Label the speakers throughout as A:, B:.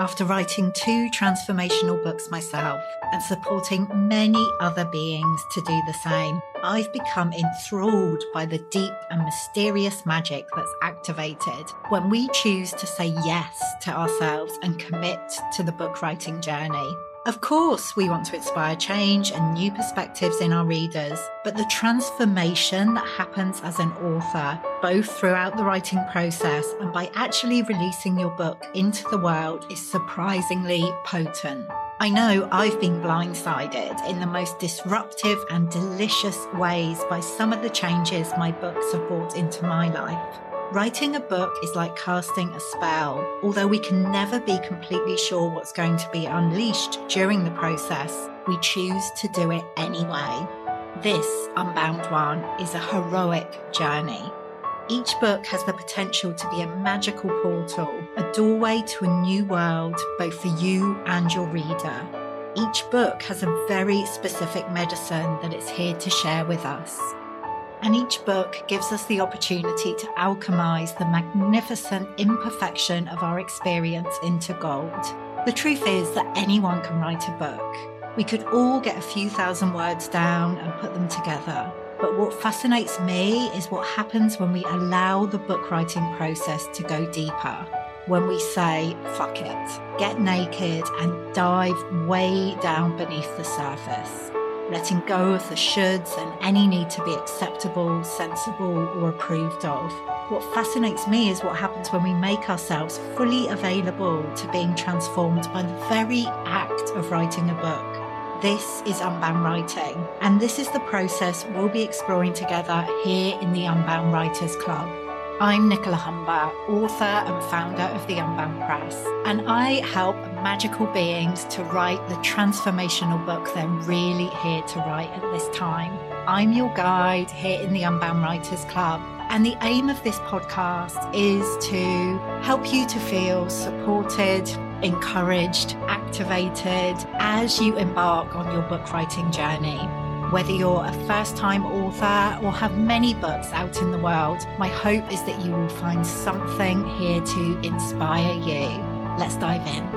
A: After writing two transformational books myself and supporting many other beings to do the same, I've become enthralled by the deep and mysterious magic that's activated when we choose to say yes to ourselves and commit to the book writing journey. Of course, we want to inspire change and new perspectives in our readers, but the transformation that happens as an author, both throughout the writing process and by actually releasing your book into the world, is surprisingly potent. I know I've been blindsided in the most disruptive and delicious ways by some of the changes my books have brought into my life. Writing a book is like casting a spell. Although we can never be completely sure what's going to be unleashed during the process, we choose to do it anyway. This Unbound One is a heroic journey. Each book has the potential to be a magical portal, a doorway to a new world, both for you and your reader. Each book has a very specific medicine that it's here to share with us and each book gives us the opportunity to alchemize the magnificent imperfection of our experience into gold. The truth is that anyone can write a book. We could all get a few thousand words down and put them together. But what fascinates me is what happens when we allow the book writing process to go deeper. When we say, fuck it, get naked and dive way down beneath the surface letting go of the shoulds and any need to be acceptable, sensible, or approved of. What fascinates me is what happens when we make ourselves fully available to being transformed by the very act of writing a book. This is Unbound Writing, and this is the process we'll be exploring together here in the Unbound Writers Club. I'm Nicola Humber, author and founder of the Unbound Press, and I help magical beings to write the transformational book they're really here to write at this time. I'm your guide here in the Unbound Writers Club, and the aim of this podcast is to help you to feel supported, encouraged, activated as you embark on your book writing journey. Whether you're a first time author or have many books out in the world, my hope is that you will find something here to inspire you. Let's dive in.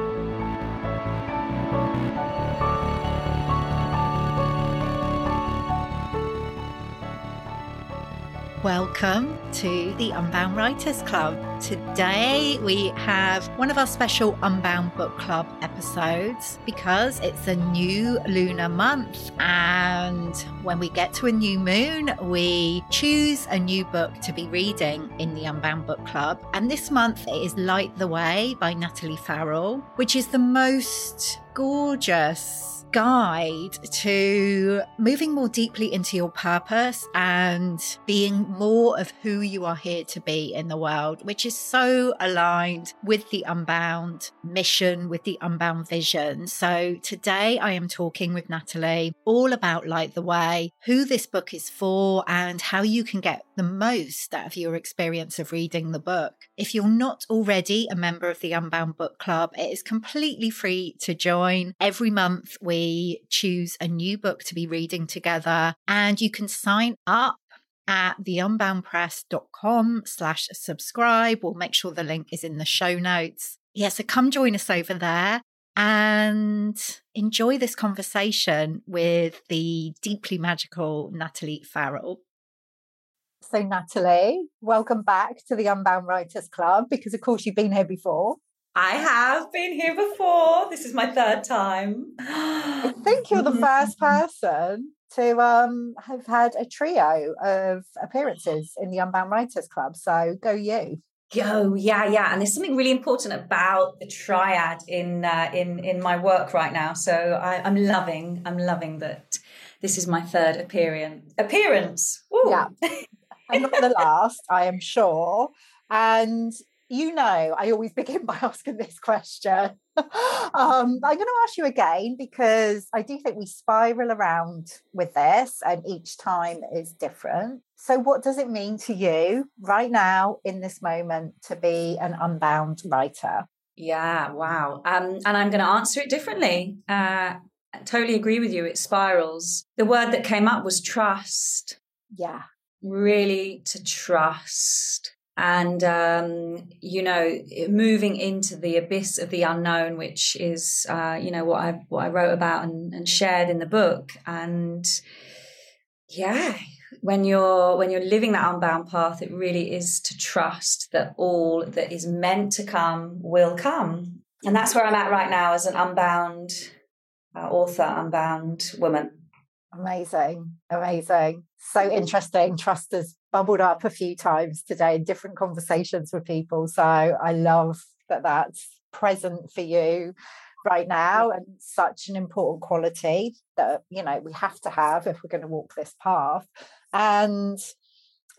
A: Welcome to the Unbound Writers Club. Today we have one of our special Unbound Book Club episodes because it's a new lunar month. And when we get to a new moon, we choose a new book to be reading in the Unbound Book Club. And this month it is Light the Way by Natalie Farrell, which is the most gorgeous guide to moving more deeply into your purpose and being more of who you are here to be in the world, which is so aligned with the Unbound mission, with the Unbound vision. So today I am talking with Natalie all about Light the Way, who this book is for, and how you can get the most out of your experience of reading the book. If you're not already a member of the Unbound Book Club, it is completely free to join. Every month we choose a new book to be reading together and you can sign up at theunboundpress.com slash subscribe. We'll make sure the link is in the show notes. Yeah, so come join us over there and enjoy this conversation with the deeply magical Natalie Farrell. So, Natalie, welcome back to the Unbound Writers Club because, of course, you've been here before.
B: I have been here before. This is my third time.
A: I think you're the first person to um, have had a trio of appearances in the Unbound Writers Club. So go you.
B: Go, yeah, yeah, and there's something really important about the triad in uh, in in my work right now. So I, I'm loving, I'm loving that this is my third appearance. Appearance,
A: Ooh. yeah, and not the last, I am sure. And you know, I always begin by asking this question. um, I'm going to ask you again because I do think we spiral around with this, and each time is different. So, what does it mean to you right now in this moment to be an unbound writer?
B: Yeah, wow. Um, and I'm going to answer it differently. Uh, I totally agree with you. It spirals. The word that came up was trust.
A: Yeah.
B: Really to trust and um, you know moving into the abyss of the unknown which is uh, you know what i what i wrote about and, and shared in the book and yeah when you're when you're living that unbound path it really is to trust that all that is meant to come will come and that's where i'm at right now as an unbound uh, author unbound woman
A: Amazing, amazing. So interesting. Trust has bubbled up a few times today in different conversations with people. So I love that that's present for you right now and such an important quality that you know we have to have if we're going to walk this path. And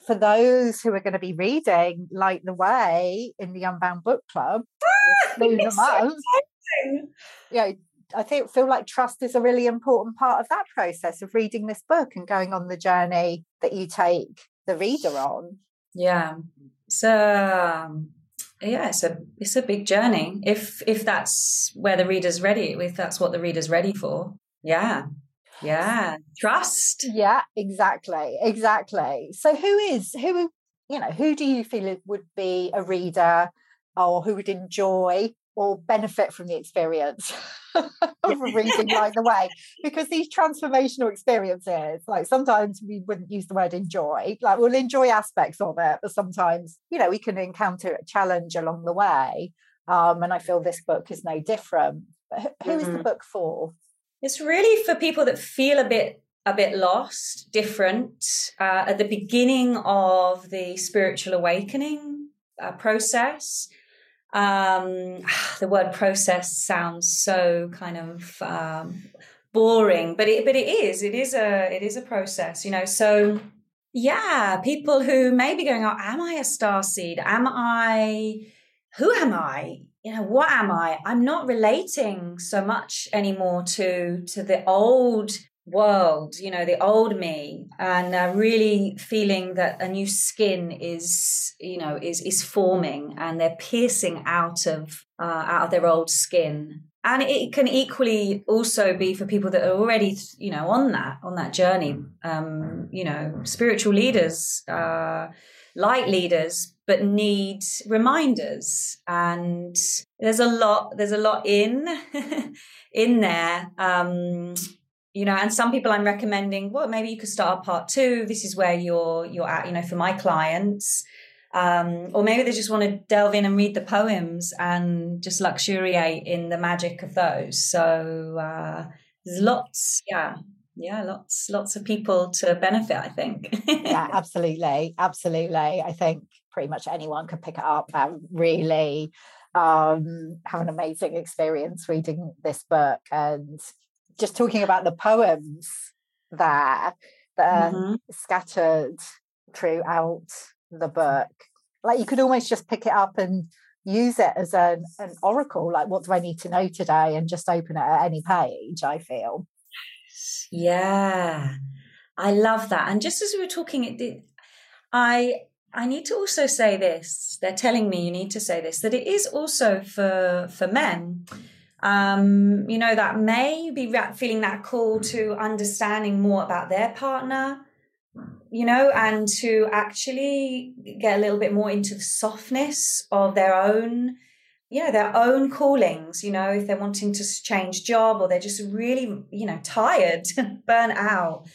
A: for those who are going to be reading light the way in the unbound book club soon a month you know I think feel like trust is a really important part of that process of reading this book and going on the journey that you take the reader on.
B: Yeah. So um, yeah, it's a it's a big journey. If if that's where the reader's ready, if that's what the reader's ready for. Yeah. Yeah. Trust.
A: Yeah, exactly. Exactly. So who is who you know, who do you feel would be a reader or who would enjoy or benefit from the experience of reading Light the Way because these transformational experiences like sometimes we wouldn't use the word enjoy like we'll enjoy aspects of it but sometimes you know we can encounter a challenge along the way um, and i feel this book is no different. But who, is the mm-hmm. book for?
B: It's really for people that feel a bit a bit lost different uh, at the beginning of the spiritual awakening uh, process um, the word process sounds so kind of um, boring, but it but it is. It is a it is a process, you know. So yeah, people who may be going, "Oh, am I a star seed? Am I? Who am I? You know, what am I? I'm not relating so much anymore to to the old world, you know, the old me, and uh, really feeling that a new skin is, you know, is is forming, and they're piercing out of uh, out of their old skin. And it can equally also be for people that are already, you know, on that on that journey. Um, you know, spiritual leaders, uh, light leaders, but need reminders. And there's a lot. There's a lot in in there. Um, you know and some people i'm recommending well maybe you could start a part two. This is where you're you're at you know for my clients. Um, or maybe they just want to delve in and read the poems and just luxuriate in the magic of those. So uh, there's lots yeah yeah lots lots of people to benefit i think.
A: Yeah absolutely absolutely. I think pretty much anyone could pick it up and really. Um, have an amazing experience reading this book and just talking about the poems there that mm-hmm. are scattered throughout the book. Like you could almost just pick it up and use it as an, an oracle. Like, what do I need to know today? And just open it at any page, I feel.
B: Yeah, I love that. And just as we were talking, it did, I I need to also say this. They're telling me you need to say this that it is also for for men um, you know, that may be feeling that call to understanding more about their partner, you know, and to actually get a little bit more into the softness of their own, yeah, their own callings, you know, if they're wanting to change job or they're just really, you know, tired, burnt out.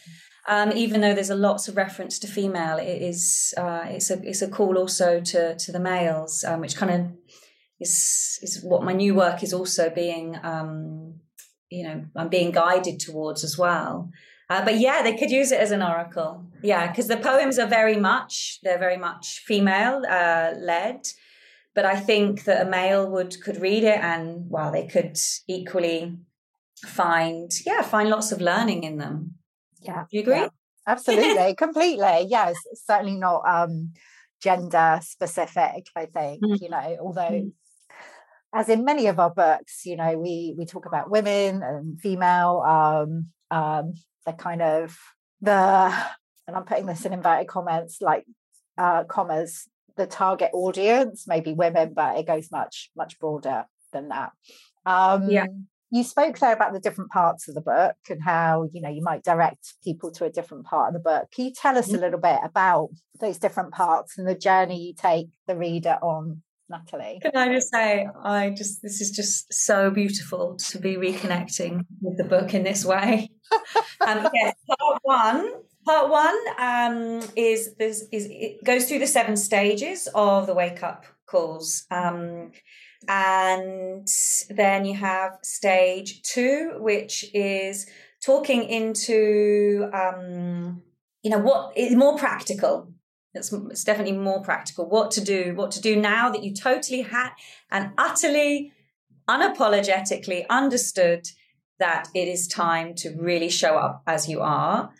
B: Um, even though there's a lots of reference to female, it is uh, it's a it's a call also to to the males, um, which kind of is is what my new work is also being um, you know I'm being guided towards as well. Uh, but yeah, they could use it as an oracle. Yeah, because the poems are very much they're very much female uh, led. But I think that a male would could read it and well, they could equally find yeah find lots of learning in them.
A: Yeah,
B: Do you agree? Yeah,
A: absolutely, completely. Yes, certainly not um, gender specific. I think mm-hmm. you know, although mm as in many of our books, you know, we we talk about women and female, um, um, the kind of the, and I'm putting this in inverted comments, like uh, commas, the target audience, maybe women, but it goes much much broader than that. Um,
B: yeah.
A: you spoke there about the different parts of the book and how you know you might direct people to a different part of the book can you tell us a mm-hmm. little bit about those different parts and the journey you take the reader on natalie
B: can i just say i just this is just so beautiful to be reconnecting with the book in this way um yes part one part one um is this is it goes through the seven stages of the wake up calls um and then you have stage two, which is talking into, um, you know, what is more practical. It's, it's definitely more practical. What to do, what to do now that you totally had and utterly, unapologetically understood that it is time to really show up as you are.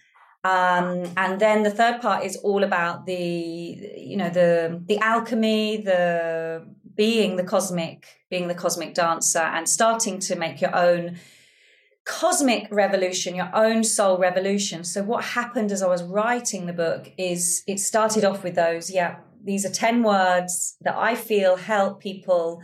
B: Um, and then the third part is all about the, you know, the the alchemy, the being the cosmic, being the cosmic dancer and starting to make your own cosmic revolution, your own soul revolution. So what happened as I was writing the book is it started off with those, yeah, these are 10 words that I feel help people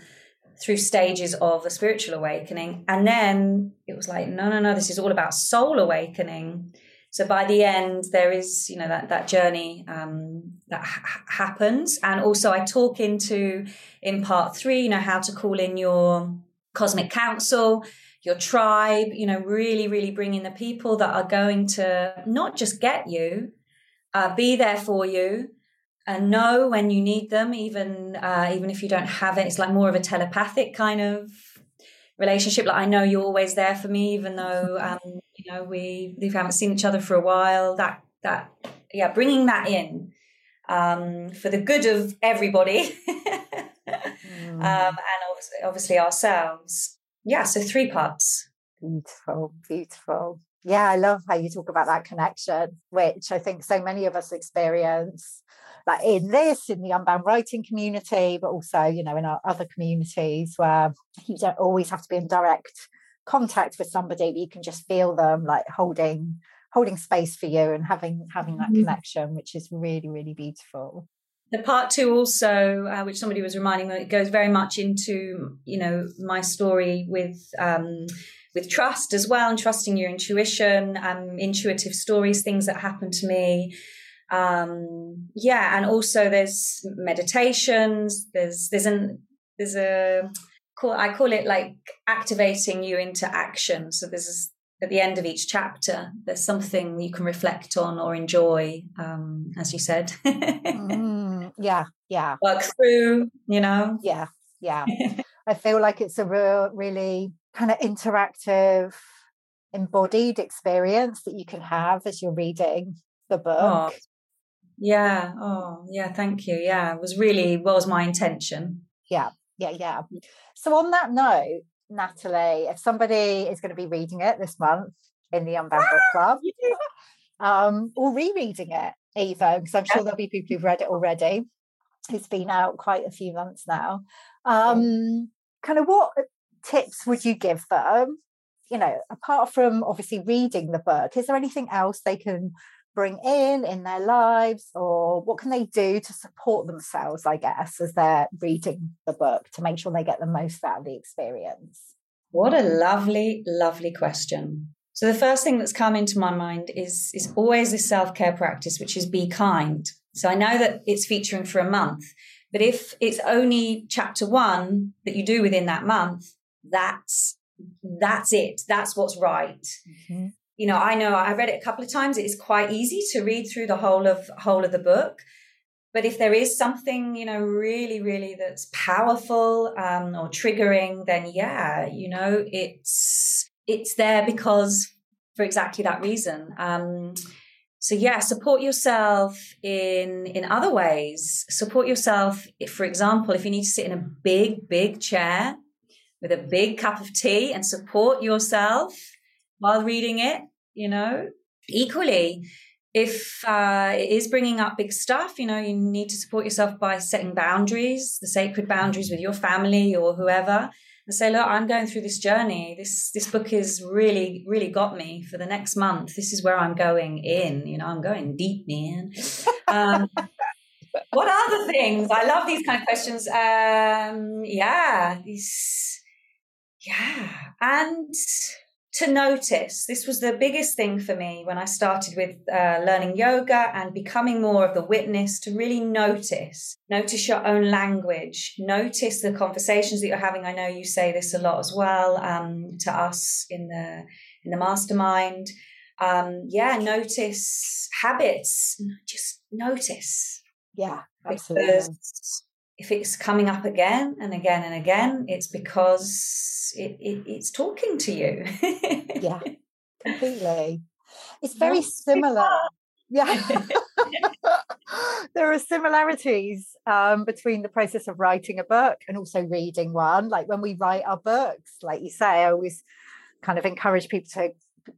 B: through stages of a spiritual awakening. And then it was like, no, no, no, this is all about soul awakening. So by the end, there is, you know, that, that journey um, that ha- happens. And also I talk into in part three, you know, how to call in your cosmic council, your tribe, you know, really, really bring in the people that are going to not just get you, uh, be there for you, and know when you need them, even uh, even if you don't have it. It's like more of a telepathic kind of relationship. Like I know you're always there for me, even though um, you know we we haven't seen each other for a while. That that yeah, bringing that in um, for the good of everybody, mm. um, and obviously, obviously ourselves. Yeah, so three parts.
A: Beautiful, beautiful. Yeah, I love how you talk about that connection, which I think so many of us experience like in this, in the unbound writing community, but also, you know, in our other communities where you don't always have to be in direct contact with somebody, but you can just feel them like holding holding space for you and having having that mm-hmm. connection, which is really, really beautiful.
B: The part two also, uh, which somebody was reminding me, it goes very much into you know my story with um, with trust as well, and trusting your intuition, um, intuitive stories, things that happen to me, um yeah and also there's meditations there's there's an there's a call i call it like activating you into action. So there's at the end of each chapter there's something you can reflect on or enjoy um as you said.
A: Mm, yeah yeah
B: work through you know
A: yeah yeah i feel like it's a real really kind of interactive embodied experience that you can have as you're reading the book. Oh,
B: yeah. Oh, yeah. Thank you. Yeah. It was really was my intention.
A: Yeah. Yeah. Yeah. So, on that note, Natalie, if somebody is going to be reading it this month in the Unbound Book Club, um, or rereading it even, because I'm sure there'll be people who've read it already. It's been out quite a few months now. Um, kind of what tips would you give them? You know, apart from obviously reading the book, is there anything else they can bring in in their lives or what can they do to support themselves i guess as they're reading the book to make sure they get the most out of the experience
B: what a lovely lovely question so the first thing that's come into my mind is is always this self-care practice which is be kind so i know that it's featuring for a month but if it's only chapter 1 that you do within that month that's that's it that's what's right mm-hmm you know, I know I read it a couple of times. It is quite easy to read through the whole of whole of the book. But if there is something, you know, really, really that's powerful um, or triggering, then yeah, you know, it's it's there because for exactly that reason. Um, so yeah, support yourself in in other ways. Support yourself, if, for example, if you need to sit in a big, big chair with a big cup of tea and support yourself while reading it, you know. Equally, if uh, it is bringing up big stuff, you know, you need to support yourself by setting boundaries, the sacred boundaries with your family or whoever, and say, look, I'm going through this journey. This this book is really, really got me for the next month. This is where I'm going in. You know, I'm going deep, man. Um, what other things? I love these kind of questions. Um, yeah, these yeah, and to notice. This was the biggest thing for me when I started with uh, learning yoga and becoming more of the witness to really notice. Notice your own language. Notice the conversations that you're having. I know you say this a lot as well um, to us in the in the mastermind. Um, yeah, notice habits. Just notice.
A: Yeah, absolutely. Because
B: if it's coming up again and again and again, it's because it, it it's talking to you.
A: yeah, completely. It's very similar. Yeah. there are similarities um, between the process of writing a book and also reading one. Like when we write our books, like you say, I always kind of encourage people to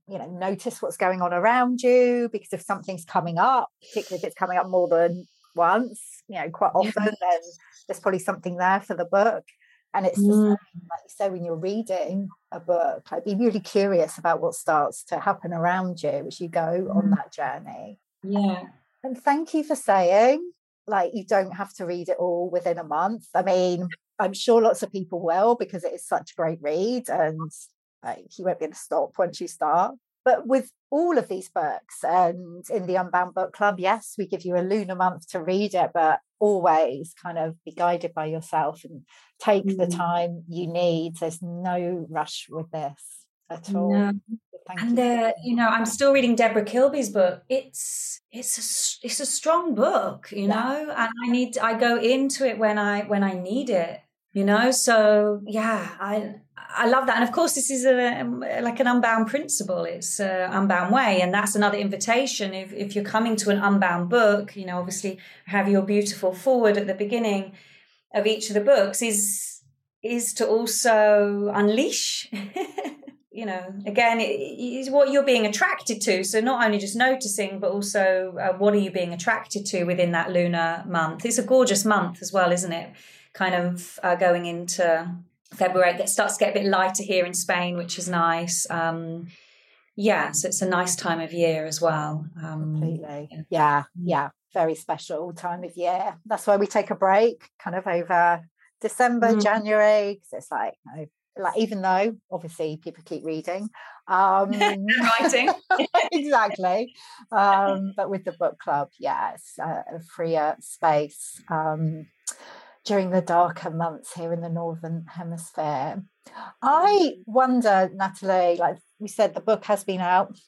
A: you know notice what's going on around you because if something's coming up particularly if it's coming up more than once you know quite often then there's probably something there for the book. And it's mm. same, like you say when you're reading a book like be really curious about what starts to happen around you as you go mm. on that journey.
B: Yeah.
A: And thank you for saying like you don't have to read it all within a month. I mean i'm sure lots of people will because it is such a great read and like you won't be able to stop once you start. But with all of these books and in the Unbound Book Club, yes, we give you a lunar month to read it, but always kind of be guided by yourself and take mm. the time you need. There's no rush with this at all. No.
B: and uh, you know, I'm still reading Deborah Kilby's book. It's it's a it's a strong book, you yeah. know, and I need I go into it when I when I need it you know so yeah i i love that. And of course this is a um, like an unbound principle. It's an unbound way. And that's another invitation. If, if you're coming to an unbound book you know obviously have your beautiful foreword at the beginning of each of the books is is to also unleash you know. Again it is what you're being attracted to. So not only just noticing but also uh, what are you being attracted to within that lunar month? It's a gorgeous month as well isn't it? Kind of uh, going into February. It starts to get a bit lighter here in Spain, which is nice. Um, yeah, so it's a nice time of year as well.
A: Um, Completely. Yeah, yeah, very special time of year. That's why we take a break, kind of over December, mm. January, because it's like, you know, like even though obviously people keep reading, um,
B: writing,
A: exactly. Um, but with the book club, yes, yeah, a freer space. Um, during the darker months here in the northern hemisphere. I mm. wonder, Natalie, like we said, the book has been out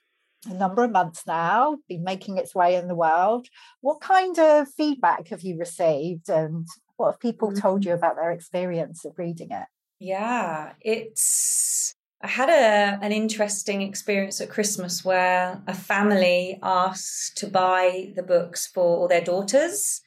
A: a number of months now, been making its way in the world. What kind of feedback have you received, and what have people told you mm. about their experience of reading it?
B: Yeah, it's. I had a, an interesting experience at Christmas where a family asked to buy the books for all their daughters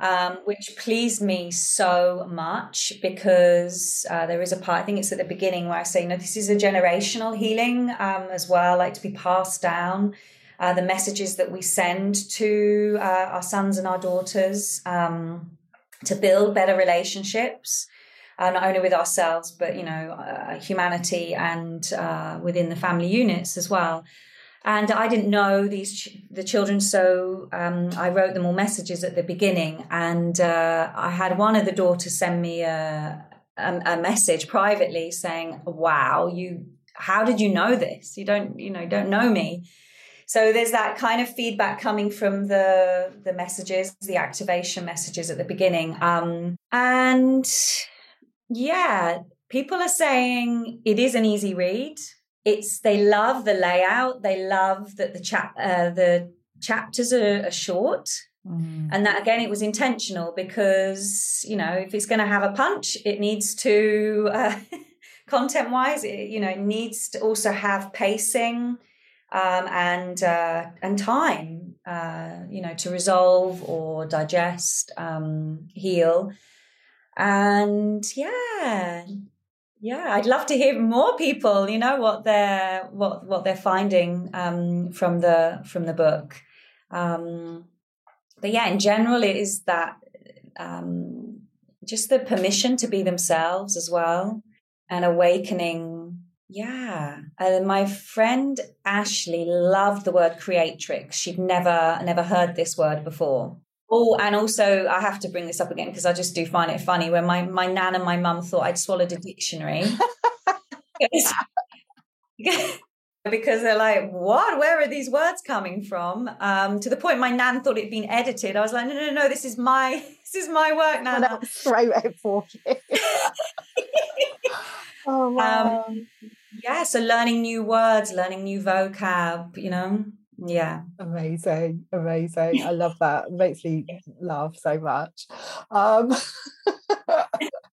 B: um, which pleased me so much because uh, there is a part, I think it's at the beginning where I say, you know, this is a generational healing um, as well, like to be passed down. Uh, the messages that we send to uh, our sons and our daughters um, to build better relationships. Uh, not only with ourselves, but you know, uh, humanity and uh, within the family units as well and I didn't know these ch- the children, so um, I wrote them all messages at the beginning, and uh, I had one of the daughters send me a, a, a message privately saying, "Wow, you how did you know this? You don't you know don't know me." So there's that kind of feedback coming from the the messages, the activation messages at the beginning, um, and yeah, people are saying it is an easy read it's they love the layout. They love that the chap uh, the chapters are, are short. Mm. And that again, it was intentional because you know if it's going to have a punch, it needs to uh, content wise, it, you know, it needs to also have pacing um, and uh, and time, uh, you know, to resolve or digest, um, heal, and yeah, yeah i'd love to hear more people you know what they're what what they're finding um, from the from the book. Um, but yeah in general it is that um, just the permission to be themselves as well and awakening. Yeah and my friend ashley loved the word creatrix. She'd never never heard this word before Oh, and also I have to bring this up again because I just do find it funny when my my nan and my mum thought I'd swallowed a dictionary. because they're like, what? Where are these words coming from? Um, to the point my nan thought it'd been edited. I was like, no, no, no, this is my this is my work, Nana.
A: Throw it for you. oh wow. Um,
B: yeah, so learning new words, learning new vocab, you know. Yeah.
A: Amazing. Amazing. I love that. It makes me laugh so much. Um,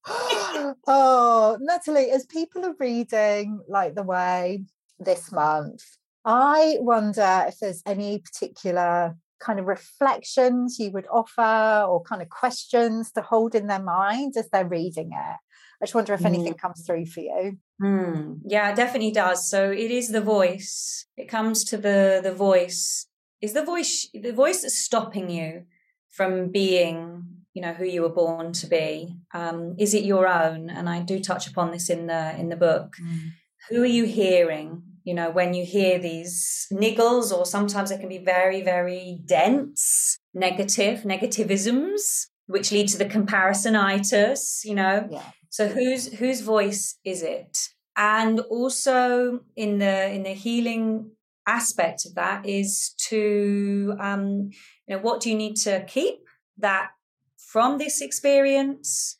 A: oh, Natalie, as people are reading Light the Way this month, I wonder if there's any particular kind of reflections you would offer or kind of questions to hold in their mind as they're reading it. I just wonder if anything mm. comes through for you.
B: Mm. Yeah, it definitely does. So it is the voice. It comes to the the voice. Is the voice the voice that's stopping you from being, you know, who you were born to be? Um, is it your own? And I do touch upon this in the in the book. Mm. Who are you hearing? You know, when you hear these niggles, or sometimes they can be very, very dense, negative, negativisms, which lead to the comparisonitis, you know. Yeah. So whose whose voice is it? And also in the in the healing aspect of that is to um, you know what do you need to keep that from this experience?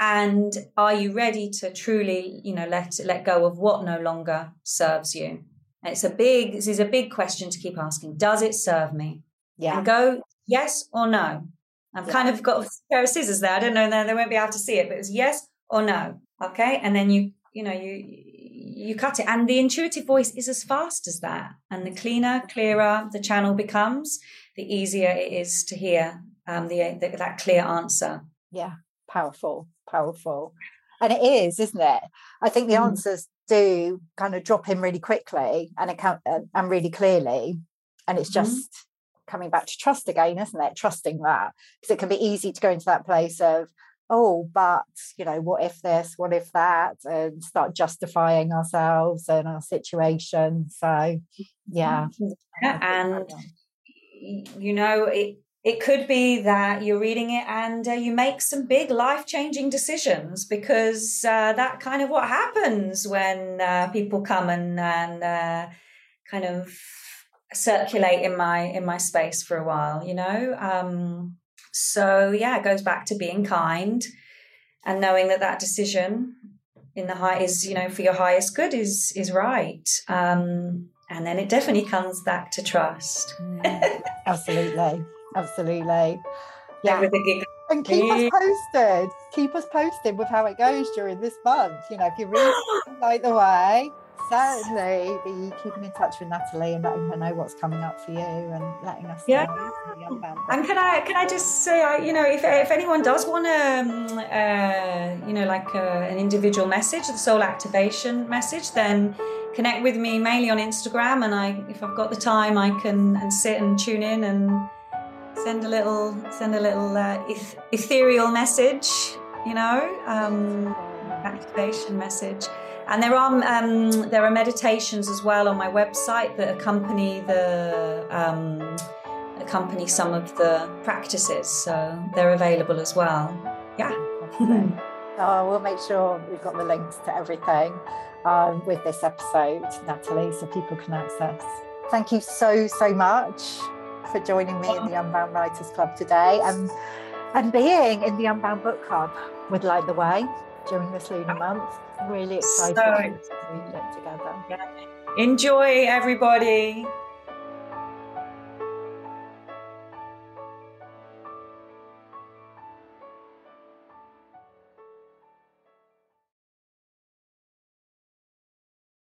B: And are you ready to truly you know let let go of what no longer serves you? It's a big this is a big question to keep asking. Does it serve me? Yeah. And go yes or no. I've yeah. kind of got a pair of scissors there. I don't know they won't be able to see it but it's yes or no. Okay. And then you, you know, you, you cut it. And the intuitive voice is as fast as that. And the cleaner, clearer the channel becomes, the easier it is to hear um, the, the that clear answer.
A: Yeah. Powerful, powerful. And it is, isn't it? I think the mm. answers do kind of drop in really quickly and can, and really clearly. And it's mm-hmm. just mm. coming back to trust again, isn't it? Trusting that. Because it can be easy to go into that place of, oh, but, you know, what if this, what if that, and start justifying ourselves and our situation. So, yeah.
B: And, you know, it, it could be that you're reading it and uh, you make some big life changing decisions because uh, that kind of what happens when uh, people come and, and uh, kind of circulate in my in my space for a while you know um, so yeah, it goes back to being kind and knowing that that decision in the high is you know for your highest good is is right. Um, and then it definitely comes back to trust.
A: Mm, absolutely, absolutely. Yeah. And keep us posted. Keep us posted with how it goes during this month. You know, if you really like the way, certainly be keeping in touch with Natalie and letting her know what's coming up for you and letting us yeah.
B: know. And can I can I just say, I, you know, if, if anyone does want to, um, uh, you know, like uh, an individual message, the soul activation message, then connect with me mainly on Instagram. And I, if I've got the time, I can and sit and tune in and send a little send a little uh, eth- ethereal message, you know, um, activation message. And there are um, there are meditations as well on my website that accompany the um, accompany some of the practices, so they're available as well. Yeah.
A: oh, we'll make sure we've got the links to everything um, with this episode, Natalie, so people can access. Thank you so so much for joining me in the Unbound Writers Club today and and being in the Unbound Book Club with Light the Way during this lunar month. Really excited so, to it together.
B: Enjoy, everybody.